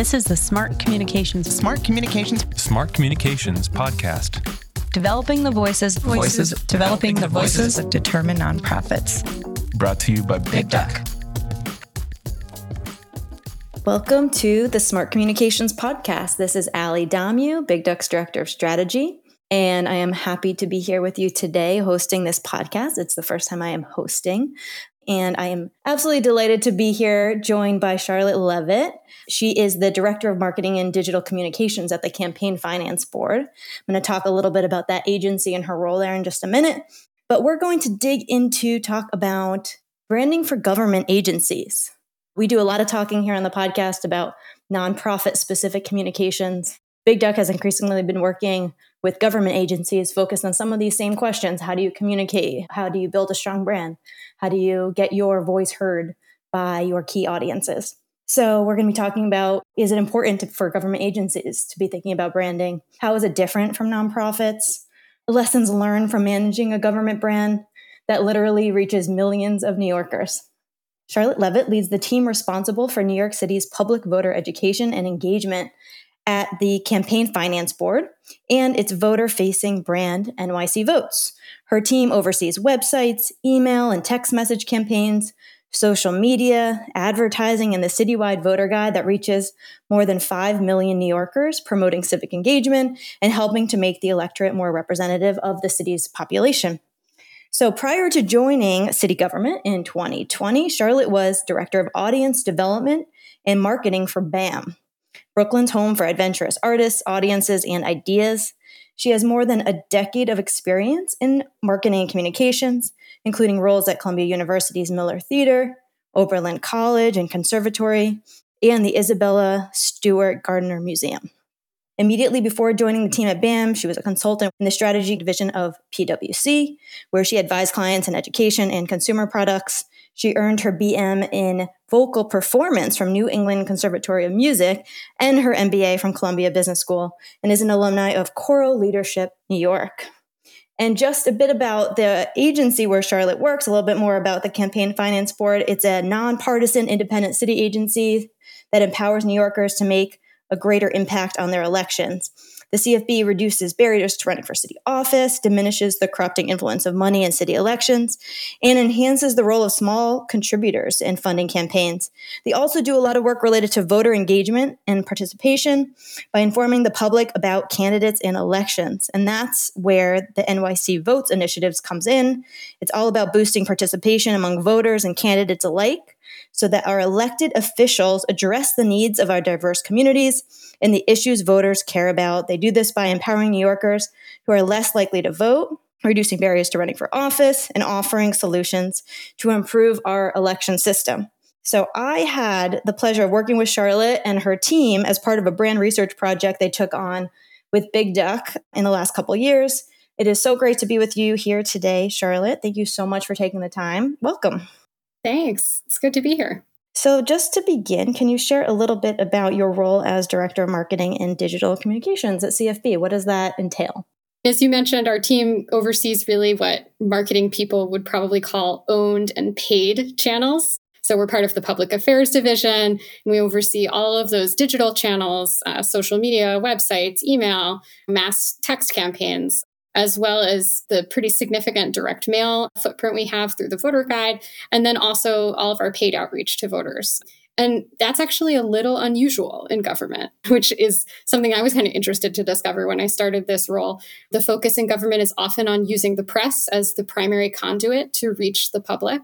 This is the Smart Communications Smart Communications Smart Communications podcast. Developing the voices, Voices. developing the voices Voices. determine nonprofits. Brought to you by Big, Duck. Welcome to the Smart Communications Podcast. This is Ally Dommu, Big Duck's Director of Strategy, and I am happy to be here with you today hosting this podcast. It's the first time I am hosting, and I am absolutely delighted to be here joined by Charlotte Levitt. She is the Director of Marketing and Digital Communications at the Campaign Finance Board. I'm going to talk a little bit about that agency and her role there in just a minute, but we're going to dig into talk about branding for government agencies. We do a lot of talking here on the podcast about nonprofit specific communications. Big Duck has increasingly been working with government agencies focused on some of these same questions. How do you communicate? How do you build a strong brand? How do you get your voice heard by your key audiences? So, we're going to be talking about is it important for government agencies to be thinking about branding? How is it different from nonprofits? Lessons learned from managing a government brand that literally reaches millions of New Yorkers. Charlotte Levitt leads the team responsible for New York City's public voter education and engagement at the Campaign Finance Board and its voter facing brand, NYC Votes. Her team oversees websites, email and text message campaigns, social media, advertising, and the citywide voter guide that reaches more than 5 million New Yorkers, promoting civic engagement and helping to make the electorate more representative of the city's population. So prior to joining city government in 2020, Charlotte was director of audience development and marketing for BAM, Brooklyn's home for adventurous artists, audiences, and ideas. She has more than a decade of experience in marketing and communications, including roles at Columbia University's Miller Theater, Oberlin College and Conservatory, and the Isabella Stewart Gardner Museum. Immediately before joining the team at BAM, she was a consultant in the strategy division of PwC, where she advised clients in education and consumer products. She earned her BM in vocal performance from New England Conservatory of Music and her MBA from Columbia Business School, and is an alumni of Choral Leadership New York. And just a bit about the agency where Charlotte works, a little bit more about the Campaign Finance Board. It's a nonpartisan independent city agency that empowers New Yorkers to make a greater impact on their elections. The CFB reduces barriers to running for city office, diminishes the corrupting influence of money in city elections, and enhances the role of small contributors in funding campaigns. They also do a lot of work related to voter engagement and participation by informing the public about candidates and elections. And that's where the NYC Votes initiatives comes in. It's all about boosting participation among voters and candidates alike so that our elected officials address the needs of our diverse communities and the issues voters care about. They do this by empowering New Yorkers who are less likely to vote, reducing barriers to running for office, and offering solutions to improve our election system. So, I had the pleasure of working with Charlotte and her team as part of a brand research project they took on with Big Duck in the last couple years. It is so great to be with you here today, Charlotte. Thank you so much for taking the time. Welcome. Thanks. It's good to be here. So, just to begin, can you share a little bit about your role as Director of Marketing and Digital Communications at CFB? What does that entail? As you mentioned, our team oversees really what marketing people would probably call owned and paid channels. So we're part of the public affairs division, and we oversee all of those digital channels, uh, social media, websites, email, mass text campaigns, as well as the pretty significant direct mail footprint we have through the voter guide, and then also all of our paid outreach to voters. And that's actually a little unusual in government, which is something I was kind of interested to discover when I started this role. The focus in government is often on using the press as the primary conduit to reach the public,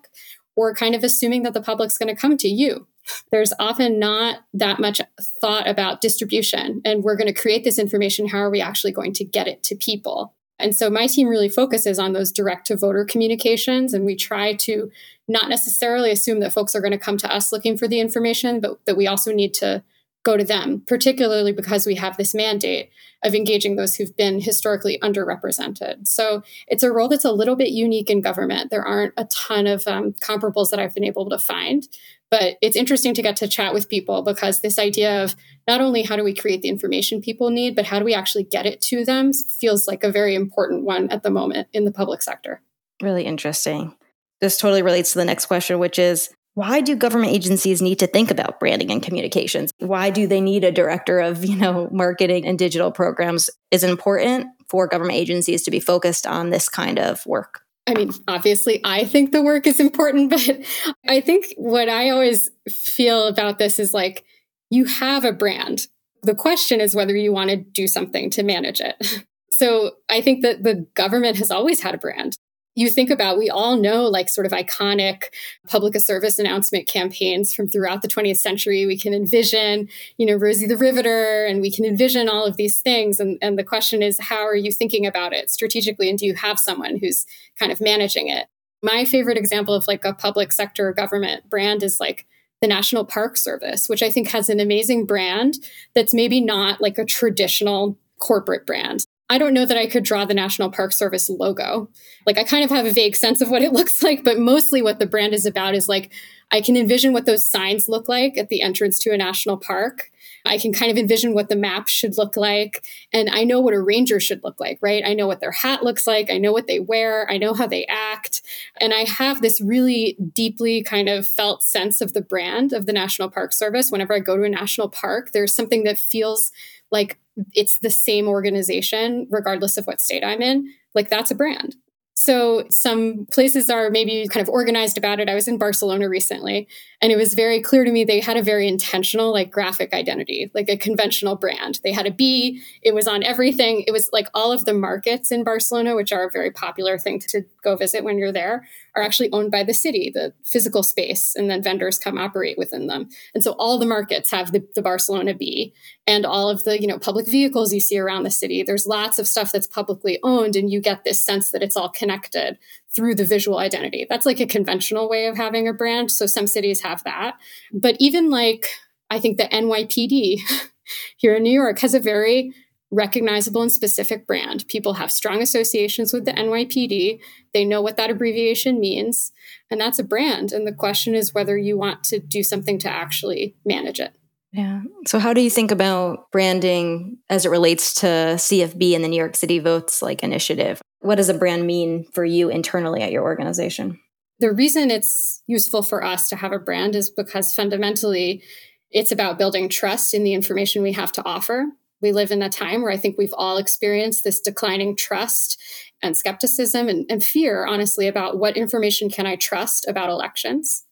or kind of assuming that the public's going to come to you. There's often not that much thought about distribution, and we're going to create this information. How are we actually going to get it to people? And so my team really focuses on those direct to voter communications. And we try to not necessarily assume that folks are going to come to us looking for the information, but that we also need to go to them, particularly because we have this mandate of engaging those who've been historically underrepresented. So it's a role that's a little bit unique in government. There aren't a ton of um, comparables that I've been able to find. But it's interesting to get to chat with people because this idea of not only how do we create the information people need, but how do we actually get it to them feels like a very important one at the moment in the public sector. Really interesting. This totally relates to the next question, which is why do government agencies need to think about branding and communications? Why do they need a director of, you know, marketing and digital programs? Is important for government agencies to be focused on this kind of work? I mean, obviously, I think the work is important, but I think what I always feel about this is like you have a brand. The question is whether you want to do something to manage it. So I think that the government has always had a brand you think about, we all know like sort of iconic public service announcement campaigns from throughout the 20th century. We can envision, you know, Rosie the Riveter, and we can envision all of these things. And, and the question is, how are you thinking about it strategically? And do you have someone who's kind of managing it? My favorite example of like a public sector government brand is like the National Park Service, which I think has an amazing brand that's maybe not like a traditional corporate brand. I don't know that I could draw the National Park Service logo. Like, I kind of have a vague sense of what it looks like, but mostly what the brand is about is like, I can envision what those signs look like at the entrance to a national park. I can kind of envision what the map should look like. And I know what a ranger should look like, right? I know what their hat looks like. I know what they wear. I know how they act. And I have this really deeply kind of felt sense of the brand of the National Park Service. Whenever I go to a national park, there's something that feels like it's the same organization, regardless of what state I'm in. Like that's a brand. So some places are maybe kind of organized about it. I was in Barcelona recently, and it was very clear to me they had a very intentional, like graphic identity, like a conventional brand. They had a B, it was on everything. It was like all of the markets in Barcelona, which are a very popular thing to go visit when you're there, are actually owned by the city, the physical space, and then vendors come operate within them. And so all the markets have the, the Barcelona B and all of the, you know, public vehicles you see around the city. There's lots of stuff that's publicly owned, and you get this sense that it's all connected through the visual identity. That's like a conventional way of having a brand. So some cities have that. But even like, I think the NYPD here in New York has a very recognizable and specific brand. People have strong associations with the NYPD. They know what that abbreviation means, and that's a brand. And the question is whether you want to do something to actually manage it. Yeah. So, how do you think about branding as it relates to CFB and the New York City Votes like initiative? What does a brand mean for you internally at your organization? The reason it's useful for us to have a brand is because fundamentally it's about building trust in the information we have to offer. We live in a time where I think we've all experienced this declining trust and skepticism and, and fear, honestly, about what information can I trust about elections.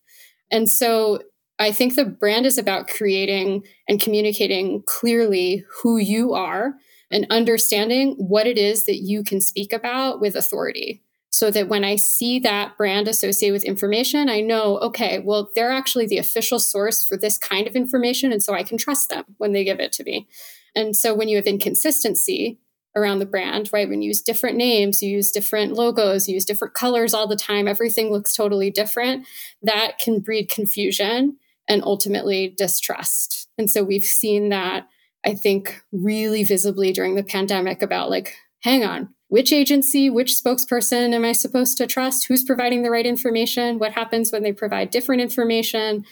And so I think the brand is about creating and communicating clearly who you are and understanding what it is that you can speak about with authority. So that when I see that brand associated with information, I know, okay, well, they're actually the official source for this kind of information. And so I can trust them when they give it to me. And so when you have inconsistency around the brand, right, when you use different names, you use different logos, you use different colors all the time, everything looks totally different, that can breed confusion and ultimately distrust. And so we've seen that, I think, really visibly during the pandemic about like, hang on, which agency, which spokesperson am I supposed to trust? Who's providing the right information? What happens when they provide different information?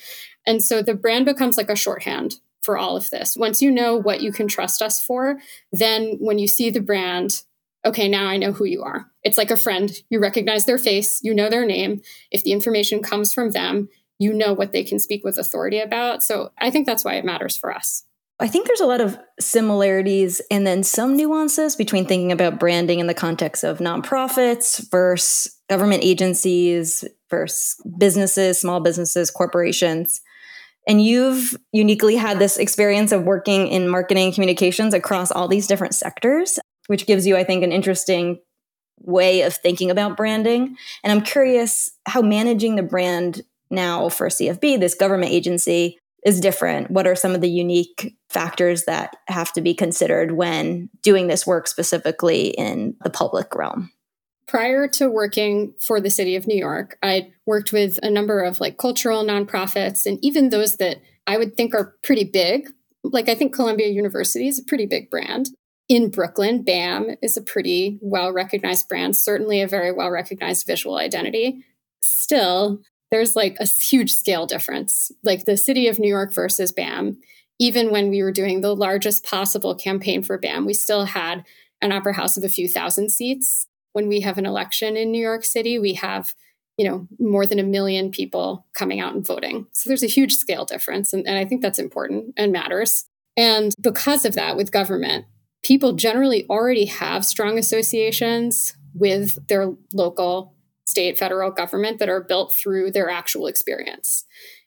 And so the brand becomes like a shorthand for all of this. Once you know what you can trust us for, then when you see the brand, okay, now I know who you are. It's like a friend. You recognize their face, you know their name. If the information comes from them, you know what they can speak with authority about. So I think that's why it matters for us. I think there's a lot of similarities and then some nuances between thinking about branding in the context of nonprofits versus government agencies versus businesses, small businesses, corporations. And you've uniquely had this experience of working in marketing communications across all these different sectors, which gives you, I think, an interesting way of thinking about branding. And I'm curious how managing the brand now for CFB, this government agency, is different. What are some of the unique factors that have to be considered when doing this work specifically in the public realm? Prior to working for the city of New York, I worked with a number of like cultural nonprofits and even those that I would think are pretty big. Like I think Columbia University is a pretty big brand. In Brooklyn, BAM is a pretty well recognized brand, certainly a very well recognized visual identity. Still, there's like a huge scale difference. Like the city of New York versus BAM, even when we were doing the largest possible campaign for BAM, we still had an opera house of a few thousand seats when we have an election in New York City, we have you know, more than a million people coming out and voting. So there's a huge scale difference. And, and I think that's important and matters. And because of that, with government, people generally already have strong associations with their local, state, federal government that are built through their actual experience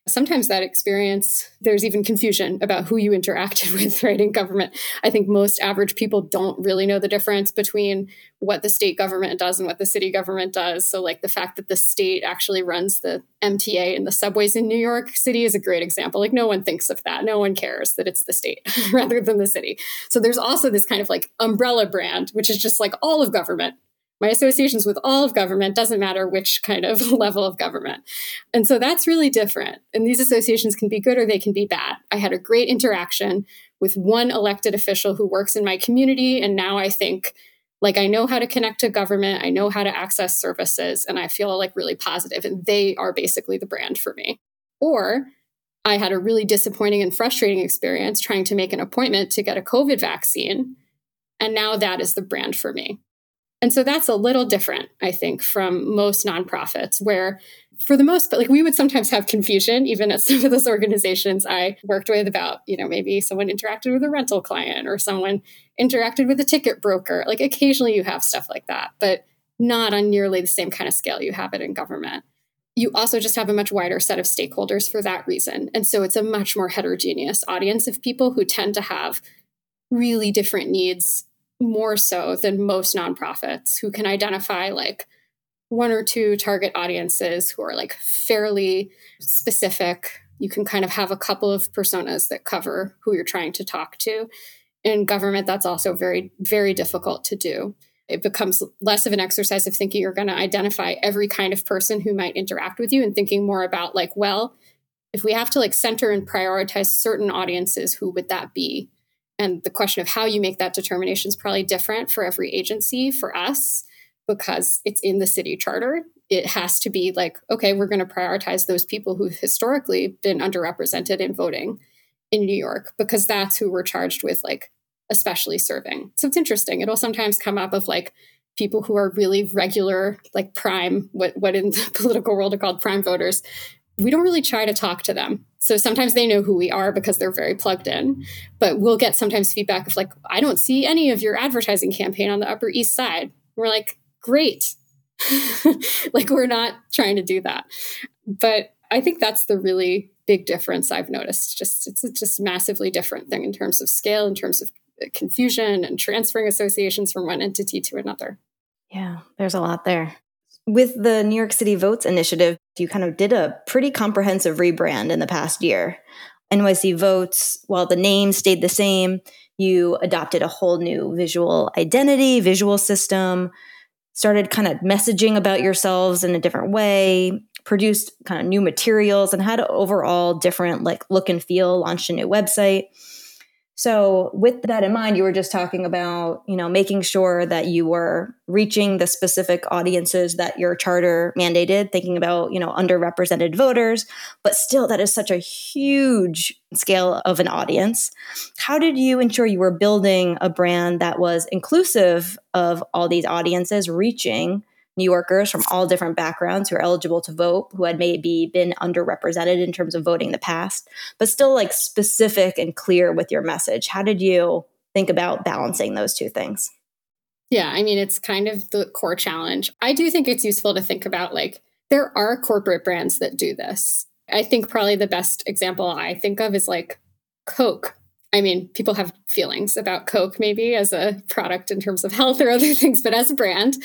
sometimes that experience, there's even confusion about who you interacted with, right, in government. I think most average people don't really know the difference between what the state government does and what the city government does. So, like the fact that the state actually runs the MTA and the subways in New York City is a great example. Like, no one thinks of that. No one cares that it's the state rather than the city. So, there's also this kind of like umbrella brand, which is just like all of government my associations with all of government doesn't matter which kind of level of government. And so that's really different. And these associations can be good or they can be bad. I had a great interaction with one elected official who works in my community. And now I think like I know how to connect to government, I know how to access services, and I feel like really positive, And they are basically the brand for me. Or I had a really disappointing and frustrating experience trying to make an appointment to get a COVID vaccine. And now that is the brand for me. And so that's a little different, I think, from most nonprofits, where for the most part, like we would sometimes have confusion, even at some of those organizations I worked with about, you know, maybe someone interacted with a rental client or someone interacted with a ticket broker. Like occasionally you have stuff like that, but not on nearly the same kind of scale you have it in government. You also just have a much wider set of stakeholders for that reason. And so it's a much more heterogeneous audience of people who tend to have really different needs more so than most nonprofits who can identify like one or two target audiences who are like fairly specific. You can kind of have a couple of personas that cover who you're trying to talk to. In government, that's also very, very difficult to do. It becomes less of an exercise of thinking you're going to identify every kind of person who might interact with you and thinking more about, like, well, if we have to like center and prioritize certain audiences, who would that be? And the question of how you make that determination is probably different for every agency. For us, because it's in the city charter, it has to be like, okay, we're going to prioritize those people who've historically been underrepresented in voting in New York because that's who we're charged with, like, especially serving. So it's interesting. It'll sometimes come up of like people who are really regular, like prime, what, what in the political world are called prime voters. We don't really try to talk to them so sometimes they know who we are because they're very plugged in. But we'll get sometimes feedback of like, I don't see any of your advertising campaign on the Upper East Side. We're like, great. like we're not trying to do that. But I think that's the really big difference I've noticed. Just it's just massively different thing in terms of scale, in terms of uh, confusion and transferring associations from one entity to another. Yeah, there's a lot there. With the New York City Votes initiative, you kind of did a pretty comprehensive rebrand in the past year. NYC Votes, while the name stayed the same, you adopted a whole new visual identity, visual system, started kind of messaging about yourselves in a different way, produced kind of new materials, and had an overall different like look and feel, launched a new website. So, with that in mind, you were just talking about, you know, making sure that you were reaching the specific audiences that your charter mandated, thinking about, you know, underrepresented voters, but still that is such a huge scale of an audience. How did you ensure you were building a brand that was inclusive of all these audiences reaching New Yorkers from all different backgrounds who are eligible to vote, who had maybe been underrepresented in terms of voting in the past, but still like specific and clear with your message. How did you think about balancing those two things? Yeah, I mean, it's kind of the core challenge. I do think it's useful to think about like, there are corporate brands that do this. I think probably the best example I think of is like Coke I mean, people have feelings about Coke maybe as a product in terms of health or other things, but as a brand,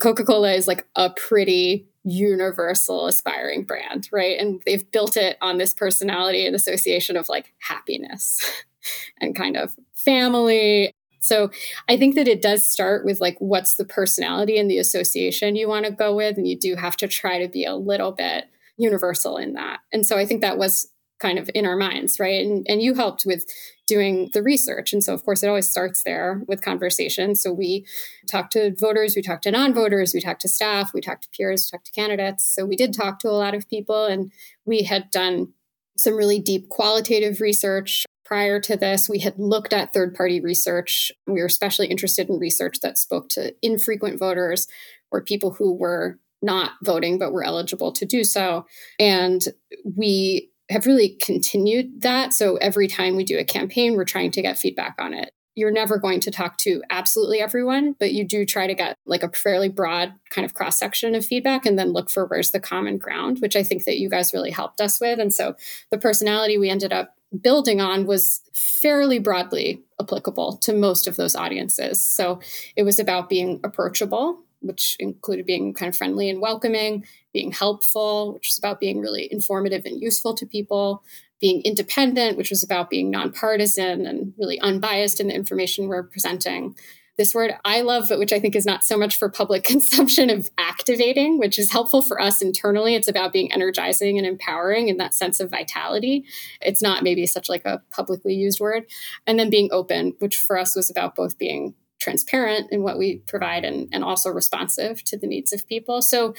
Coca Cola is like a pretty universal aspiring brand, right? And they've built it on this personality and association of like happiness and kind of family. So I think that it does start with like what's the personality and the association you want to go with. And you do have to try to be a little bit universal in that. And so I think that was kind of in our minds, right? And, and you helped with doing the research. And so, of course, it always starts there with conversation. So we talk to voters, we talk to non voters, we talk to staff, we talk to peers, talk to candidates. So we did talk to a lot of people, and we had done some really deep qualitative research. Prior to this, we had looked at third party research. We were especially interested in research that spoke to infrequent voters or people who were not voting, but were eligible to do so. And we have really continued that. So every time we do a campaign, we're trying to get feedback on it. You're never going to talk to absolutely everyone, but you do try to get like a fairly broad kind of cross section of feedback and then look for where's the common ground, which I think that you guys really helped us with. And so the personality we ended up building on was fairly broadly applicable to most of those audiences. So it was about being approachable, which included being kind of friendly and welcoming, being helpful, which was about being really informative and useful to people, being independent, which was about being nonpartisan and really unbiased in the information we're presenting. This word I love, but which I think is not so much for public consumption of activating, which is helpful for us internally. It's about being energizing and empowering and that sense of vitality. It's not maybe such like a publicly used word. And then being open, which for us was about both being transparent in what we provide and, and also responsive to the needs of people. So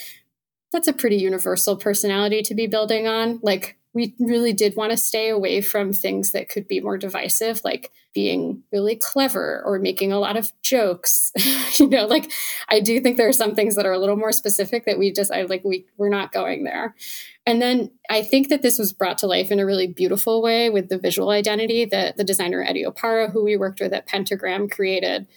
that's a pretty universal personality to be building on. Like, we really did want to stay away from things that could be more divisive, like being really clever or making a lot of jokes. you know, like I do think there are some things that are a little more specific that we just, I like, we, we're not going there. And then I think that this was brought to life in a really beautiful way with the visual identity that the designer Eddie Opara, who we worked with at Pentagram, created.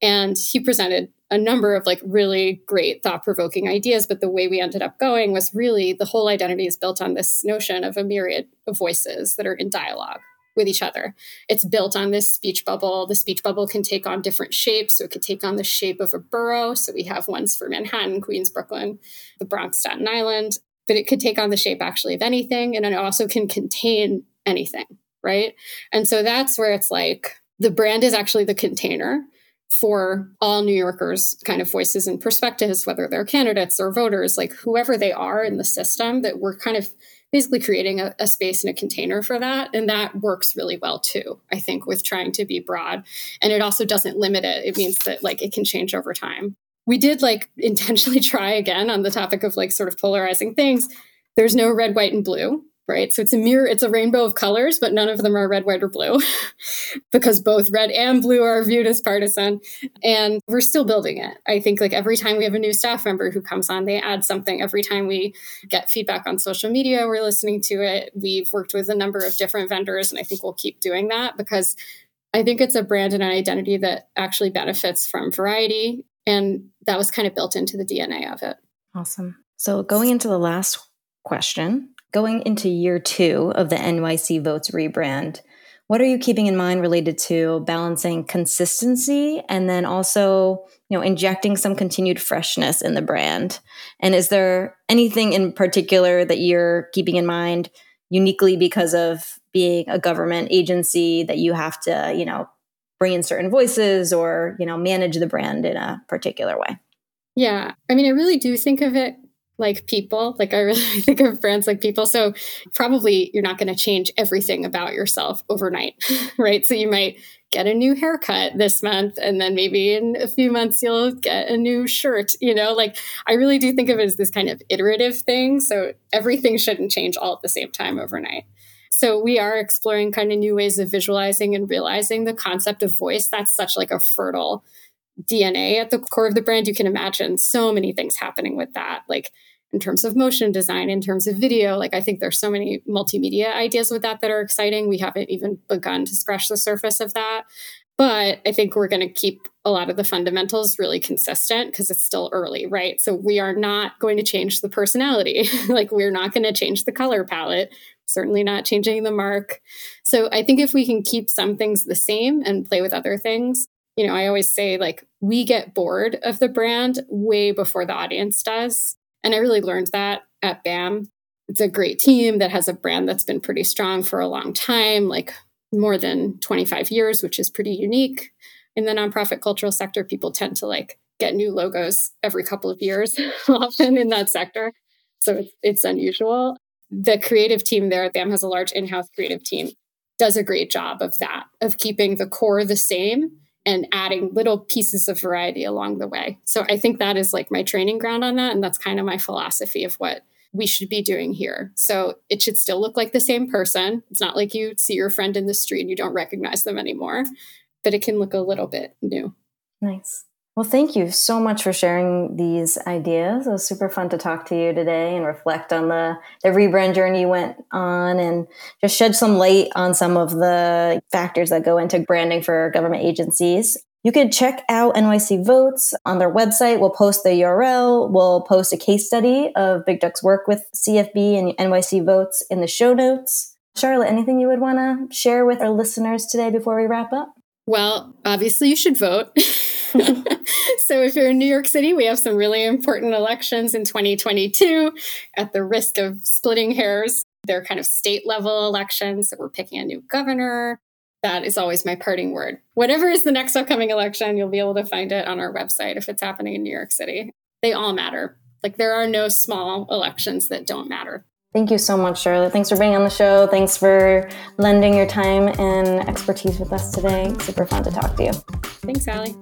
And he presented a number of like really great thought provoking ideas. But the way we ended up going was really the whole identity is built on this notion of a myriad of voices that are in dialogue with each other. It's built on this speech bubble. The speech bubble can take on different shapes. So it could take on the shape of a borough. So we have ones for Manhattan, Queens, Brooklyn, the Bronx, Staten Island. But it could take on the shape actually of anything. And it also can contain anything, right? And so that's where it's like the brand is actually the container for all New Yorkers' kind of voices and perspectives, whether they're candidates or voters, like whoever they are in the system, that we're kind of basically creating a, a, space and a container for that. And that works really well too, I think, with trying to be broad. And it also doesn't limit it. It means that like it can change over time. We did like intentionally try again on the topic of like sort of polarizing things. There's no red, white, and blue right? So it's a mirror, it's a rainbow of colors, but none of them are red, white, or blue because both red and blue are viewed as partisan. And we're still building it. I think like every time we have a new staff member who comes on, they add something. Every time we get feedback on social media, we're listening to it. We've worked with a number of different vendors, and I think we'll keep doing that because I think it's a brand and an identity that actually benefits from variety. And that was kind of built into the DNA of it. Awesome. So going into the last question, Going into year two of the NYC Votes rebrand, what are you keeping in mind related to balancing consistency and then also you know injecting some continued freshness in the brand? And is there anything in particular that you're keeping in mind uniquely because of being a government agency that you have to you know bring in certain voices or you know manage the brand in a particular way? Yeah i mean i really do think of it like people. Like I really think of brands like people. So probably you're not going to change everything about yourself overnight, right? So you might get a new haircut this month and then maybe in a few months you'll get a new shirt, you know? Like I really do think of it as this kind of iterative thing. So everything shouldn't change all at the same time overnight. So we are exploring kind of new ways of visualizing and realizing the concept of voice. That's such like a fertile DNA at the core of the brand. You can imagine so many things happening with that. Like in terms of motion design, in terms of video. Like, I think there's so many multimedia ideas with that that are exciting. We haven't even begun to scratch the surface of that. But I think we're going to keep a lot of the fundamentals really consistent because it's still early, right? So we are not going to change the personality. like, we're not going to change the color palette, certainly not changing the mark. So I think if we can keep some things the same and play with other things, you know, I always say, like, we get bored of the brand way before the audience does. And I really learned that at BAM. It's a great team that has a brand that's been pretty strong for a long time, like more than 25 years, which is pretty unique. In the nonprofit cultural sector, people tend to like get new logos every couple of years, often in that sector. So it's, it's unusual. The creative team there, at BAM has a large in house creative team, does a great job of that, of keeping the core the same and adding little pieces of variety along the way. So I think that is like my training ground on that. And that's kind of my philosophy of what we should be doing here. So it should still look like the same person. It's not like you see your friend in the street and you don't recognize them anymore, but it can look a little bit new. Nice. Well, thank you so much for sharing these ideas. It was super fun to talk to you today and reflect on the, the rebrand journey you went on and just shed some light on some of the factors that go into branding for government agencies. You can check out NYC Votes on their website. We'll post the URL. We'll post a case study of Big Duck's work with CFB and NYC Votes in the show notes. Charlotte, anything you would want to share with our listeners today before we wrap up? Well, obviously, you should vote. so, if you're in New York City, we have some really important elections in 2022. At the risk of splitting hairs, they're kind of state level elections. So, we're picking a new governor. That is always my parting word. Whatever is the next upcoming election, you'll be able to find it on our website if it's happening in New York City. They all matter. Like, there are no small elections that don't matter. Thank you so much, Charlotte. Thanks for being on the show. Thanks for lending your time and expertise with us today. Super fun to talk to you. Thanks, Ally.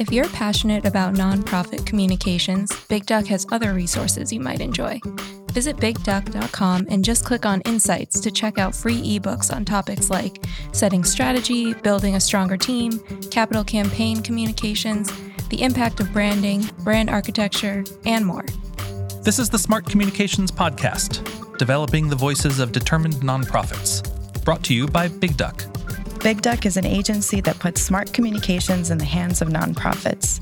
If you're passionate about nonprofit communications, Big Duck has other resources you might enjoy. Visit bigduck.com and just click on Insights to check out free ebooks on topics like setting strategy, building a stronger team, capital campaign communications, the impact of branding, brand architecture, and more. This is the Smart Communications Podcast, developing the voices of determined nonprofits. Brought to you by Big Duck. Big Duck is an agency that puts smart communications in the hands of nonprofits.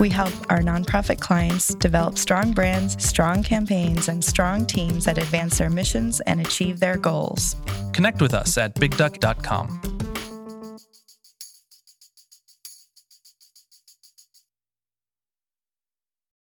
We help our nonprofit clients develop strong brands, strong campaigns, and strong teams that advance their missions and achieve their goals. Connect with us at bigduck.com.